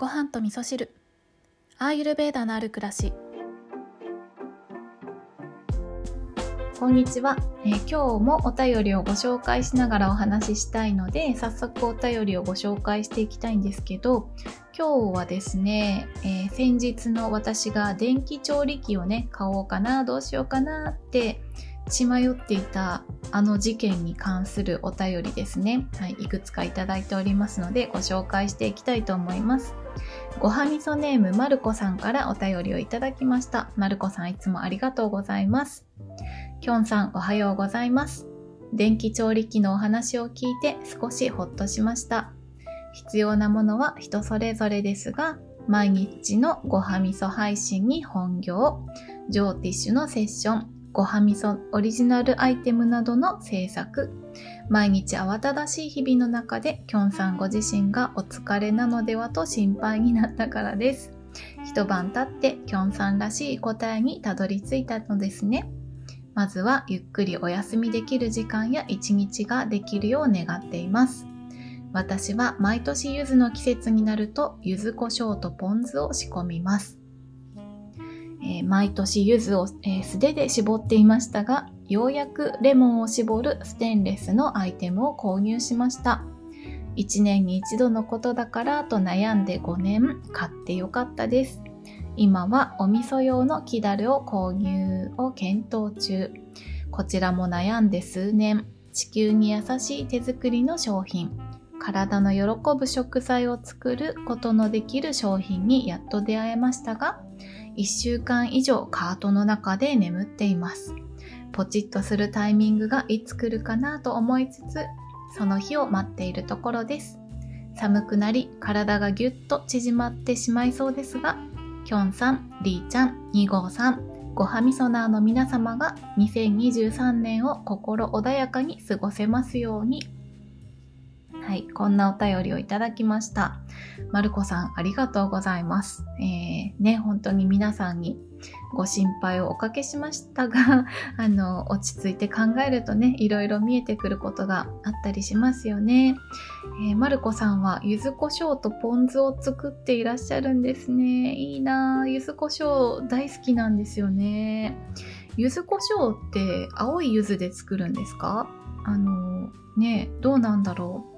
ご飯と味噌汁。アーユルベーダのある暮らし。こんにちは、えー、今日もお便りをご紹介しながらお話ししたいので早速お便りをご紹介していきたいんですけど今日はですね、えー、先日の私が電気調理器をね買おうかなどうしようかなって血迷っていたあの事件に関するお便りですね、はい、いくつかいただいておりますのでご紹介していきたいと思います。ごはみそネームまるこさんからお便りをいただきました。まるこさんいつもありがとうございます。きょんさんおはようございます。電気調理器のお話を聞いて少しほっとしました。必要なものは人それぞれですが毎日のごはみそ配信に本業ジョーティッシュのセッションごはみそオリジナルアイテムなどの制作毎日慌ただしい日々の中できょんさんご自身がお疲れなのではと心配になったからです。一晩経ってきょんさんらしい答えにたどり着いたのですね。まずはゆっくりお休みできる時間や一日ができるよう願っています。私は毎年柚子の季節になると柚子胡椒とポン酢を仕込みます。えー、毎年柚子を、えー、素手で絞っていましたが、ようやくレモンを絞るステンレスのアイテムを購入しました。1年に一度のことだからと悩んで5年買ってよかったです。今はお味噌用の木だるを購入を検討中。こちらも悩んで数年。地球に優しい手作りの商品。体の喜ぶ食材を作ることのできる商品にやっと出会えましたが、1週間以上カートの中で眠っています。ポチッとするタイミングがいつ来るかなと思いつつ、その日を待っているところです。寒くなり、体がぎゅっと縮まってしまいそうですが、きょんさん、りーちゃん、2号さん、ごはみそナーの皆様が2023年を心穏やかに過ごせますように。はい、こんなお便りをいただきました。まるこさん、ありがとうございます。えー、ね、本当に皆さんにご心配をおかけしましたが、あの、落ち着いて考えるとね、いろいろ見えてくることがあったりしますよね。えー、まるこさんは、柚子胡椒とポン酢を作っていらっしゃるんですね。いいなぁ。柚子胡椒大好きなんですよね。柚子胡椒って青い柚子で作るんですか？あの、ね、どうなんだろう。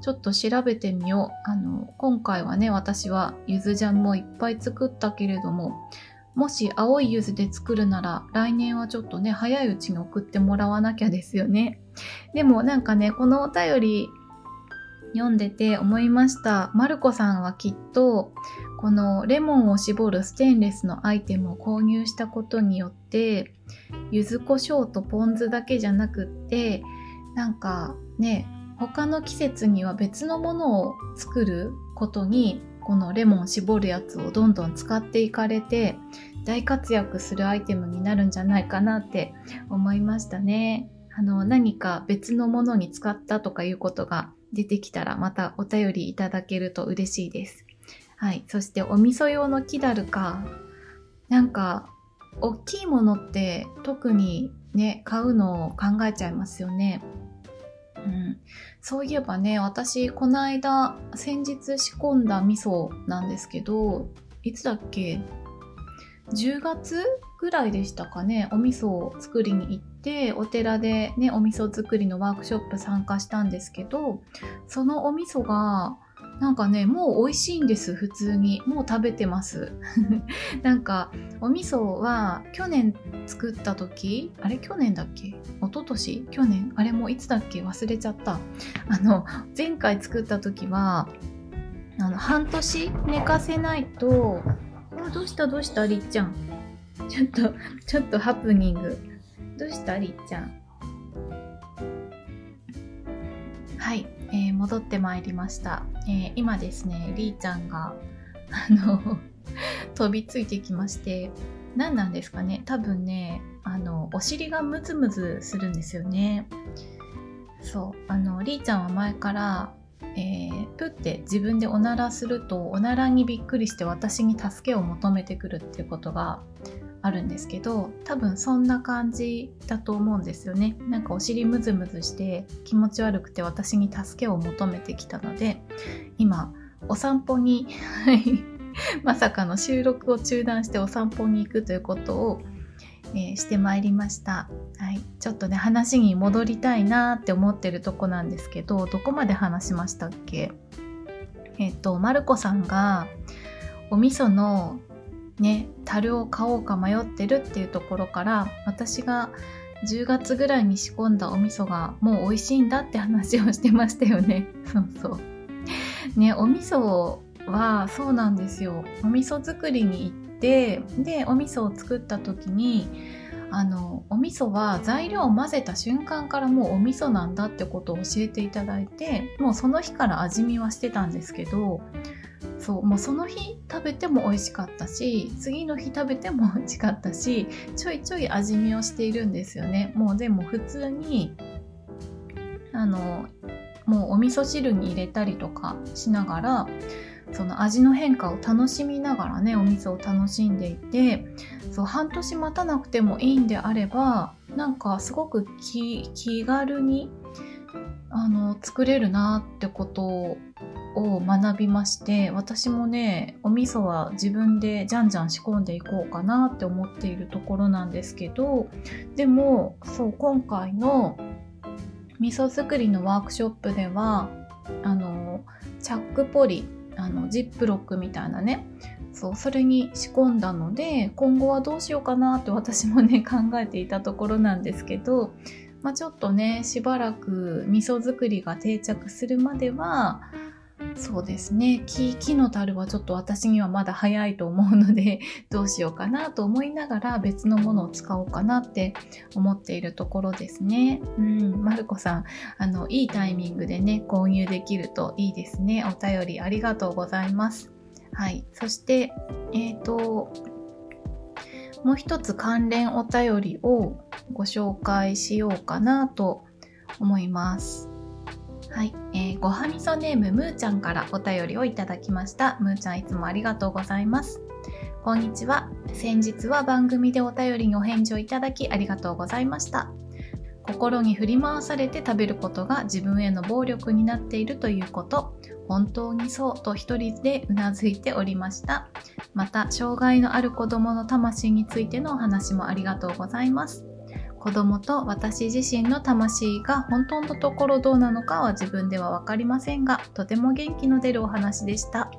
ちょっと調べてみよう。あの、今回はね、私はゆずジャムもいっぱい作ったけれども、もし青い柚子で作るなら来年はちょっとね、早いうちに送ってもらわなきゃですよね。でもなんかね、このお便り読んでて思いました。まるこさんはきっと、このレモンを絞るステンレスのアイテムを購入したことによって、柚子胡椒とポン酢だけじゃなくって、なんかね、他の季節には別のものを作ることにこのレモン絞るやつをどんどん使っていかれて大活躍するアイテムになるんじゃないかなって思いましたね。あの何か別のものに使ったとかいうことが出てきたらまたお便りいただけると嬉しいです。はい。そしてお味噌用の木だるか。なんか大きいものって特にね、買うのを考えちゃいますよね。うん、そういえばね私この間先日仕込んだ味噌なんですけどいつだっけ？10月ぐらいでしたかねお味噌を作りに行ってお寺でねお味噌作りのワークショップ参加したんですけどそのお味噌がなんかね、もう美味しいんです、普通に。もう食べてます。なんか、お味噌は去年作った時、あれ去年だっけ？一昨年？去年？あれもういつだっけ？忘れちゃった。あの、前回作った時は、あの、半年寝かせないと、あどうしたどうしたりっちゃん。ちょっと、ちょっとハプニング。どうしたりっちゃん。はい。えー、戻ってまいりました、えー、今ですねりーちゃんがあの 飛びついてきまして何なんですかね多分ねあのお尻がムズムズするんですよねそうあのりーちゃんは前からえー、プって自分でおならするとおならにびっくりして私に助けを求めてくるっていうことがあるんですけど多分そんな感じだと思うんですよね。なんかお尻ムズムズして気持ち悪くて私に助けを求めてきたので今お散歩に まさかの収録を中断してお散歩に行くということを、えー、してまいりました、はい、ちょっとね話に戻りたいなって思ってるとこなんですけどどこまで話しましたっけ？えっ、ー、とまる子さんがお味噌のね樽を買おうか迷ってるっていうところから私が10月ぐらいに仕込んだお味噌がもう美味しいんだって話をしてましたよね。そうそう。ねお味噌はそうなんですよ。お味噌作りに行っってでお味噌を作った時にあのお味噌は材料を混ぜた瞬間からもうお味噌なんだってことを教えていただいてもうその日から味見はしてたんですけどそうもうその日食べても美味しかったし次の日食べても美味しかったしちょいちょい味見をしているんですよね。もうでも普通にあのもうお味噌汁に入れたりとかしながらその味の変化を楽しみながらねお味噌を楽しんでいてそう半年待たなくてもいいんであればなんかすごく気軽にあの作れるなってことを学びまして私もねお味噌は自分でじゃんじゃん仕込んでいこうかなって思っているところなんですけどでもそう今回の味噌作りのワークショップではあのチャックポリあのジップロックみたいなね。そうそれに仕込んだので今後はどうしようかなって私もね 考えていたところなんですけど、まあ、ちょっとねしばらく味噌作りが定着するまではそうですね木木の樽はちょっと私にはまだ早いと思うので どうしようかなと思いながら別のものを使おうかなって思っているところですね。うん、まるこさんあのいいタイミングでね購入できるといいですね。お便りありがとうございます。はい、そしてえっ、ー、ともう一つ関連お便りをご紹介しようかなと思います。はい、えー、ごはみそネームむーちゃんからお便りをいただきました。むーちゃんいつもありがとうございます。こんにちは。先日は番組でお便りにお返事をいただきありがとうございました。心に振り回されて食べることが自分への暴力になっているということ、本当にそうと一人でうなずいておりました。また、障害のある子供の魂についてのお話もありがとうございます。子供と私自身の魂が本当のところどうなのかは自分では分かりませんがとても元気の出るお話でした。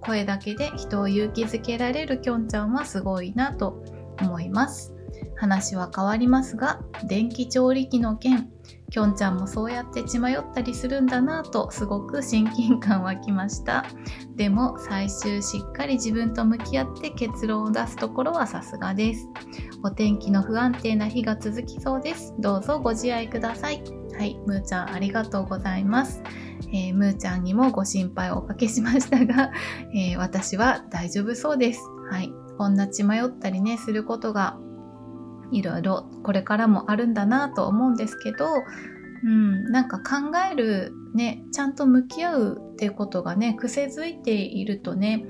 声だけで人を勇気づけられるきょんちゃんはすごいなと思います。話は変わりますが電気調理器の件きょんちゃんもそうやって血迷ったりするんだなぁとすごく親近感湧きましたでも最終しっかり自分と向き合って結論を出すところはさすがですお天気の不安定な日が続きそうですどうぞご自愛くださいはいむーちゃんありがとうございますえー、むーちゃんにもご心配をおかけしましたが、えー、私は大丈夫そうです。はい。こんな血迷ったりね、することがいろいろこれからもあるんだなと思うんですけど、うん、なんか考えるねちゃんと向き合うっていうことがね癖づいているとね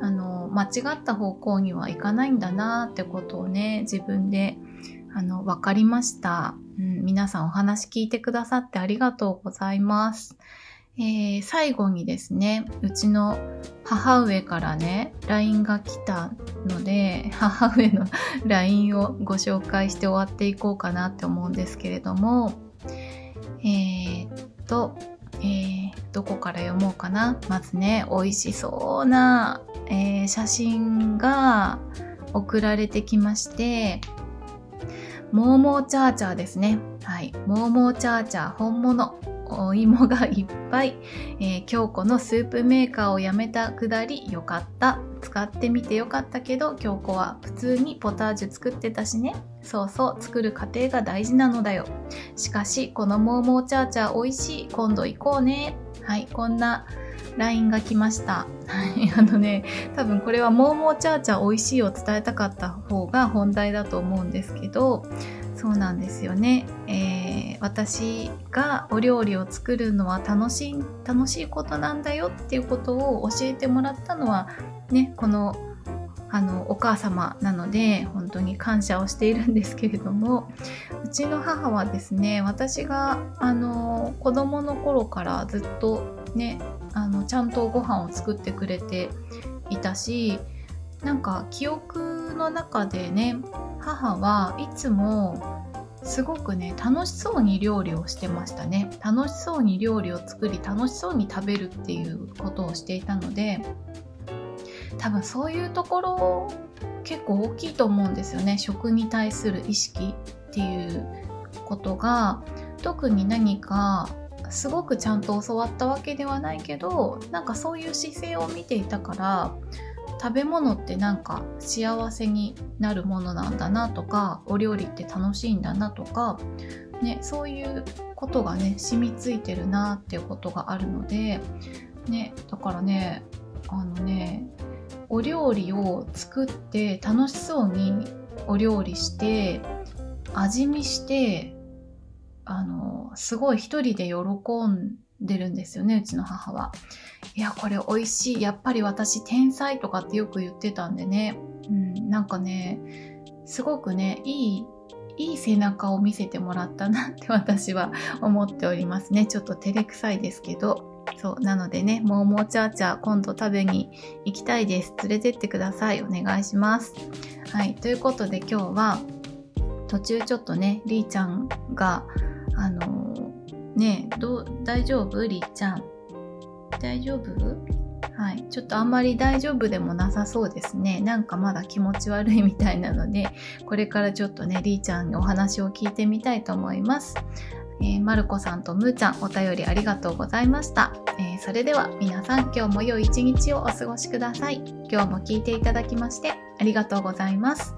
あの間違った方向にはいかないんだなってことをね自分であの分かりました、うん、皆さんお話聞いてくださってありがとうございます。えー、最後にですね、うちの母上からね、LINE が来たので、母上の LINE をご紹介して終わっていこうかなって思うんですけれども、えー、っと、えー、どこから読もうかな。まずね、美味しそうな、え、写真が送られてきまして、モーモーチャーチャーですね。はい。モーモーチャーチャー本物。お芋がいっぱい、えー、京子のスープメーカーをやめたくだりよかった。使ってみてよかったけど京子は普通にポタージュ作ってたしね。そうそう作る過程が大事なのだよ。しかしこのモーモーチャーチャー美味しい。今度行こうね。はいこんな LINE が来ました。はい、あのね、多分これはモーモーチャーチャー美味しいを伝えたかった方が本題だと思うんですけど、そうなんですよね。えー、私がお料理を作るのは楽しい、楽しいことなんだよっていうことを教えてもらったのは、ね、このあのお母様なので本当に感謝をしているんですけれどもうちの母はですね私があの子供の頃からずっとねあのちゃんとご飯を作ってくれていたしなんか記憶の中でね母はいつもすごくね楽しそうに料理をしてましたね。楽しそうに料理を作り楽しそうに食べるっていうことをしていたので多分そういうところ結構大きいと思うんですよね。食に対する意識っていうことが特に何かすごくちゃんと教わったわけではないけどなんかそういう姿勢を見ていたから食べ物ってなんか幸せになるものなんだなとかお料理って楽しいんだなとか、ね、そういうことがね染みついてるなっていうことがあるので、ね、だからねあのねお料理を作って楽しそうにお料理して味見してあのすごい一人で喜んでるんですよねうちの母は。いやこれ美味しい。やっぱり私天才とかってよく言ってたんでね、うん、なんかねすごくねいいいい背中を見せてもらったなって 私は思っておりますね。ちょっと照れくさいですけど。そうなのでねもうもうちゃーちゃ今度食べに行きたいです。連れてってください。お願いします。はいということで今日は途中ちょっとねりーちゃんがー、ねどう大丈夫？りーちゃん大丈夫？はい。ちょっとあんまり大丈夫でもなさそうですね。なんかまだ気持ち悪いみたいなので、これからちょっとね、りーちゃんにお話を聞いてみたいと思います。えー、まるこさんとむーちゃん、お便りありがとうございました。えー、それでは皆さん、今日も良い一日をお過ごしください。今日も聞いていただきましてありがとうございます。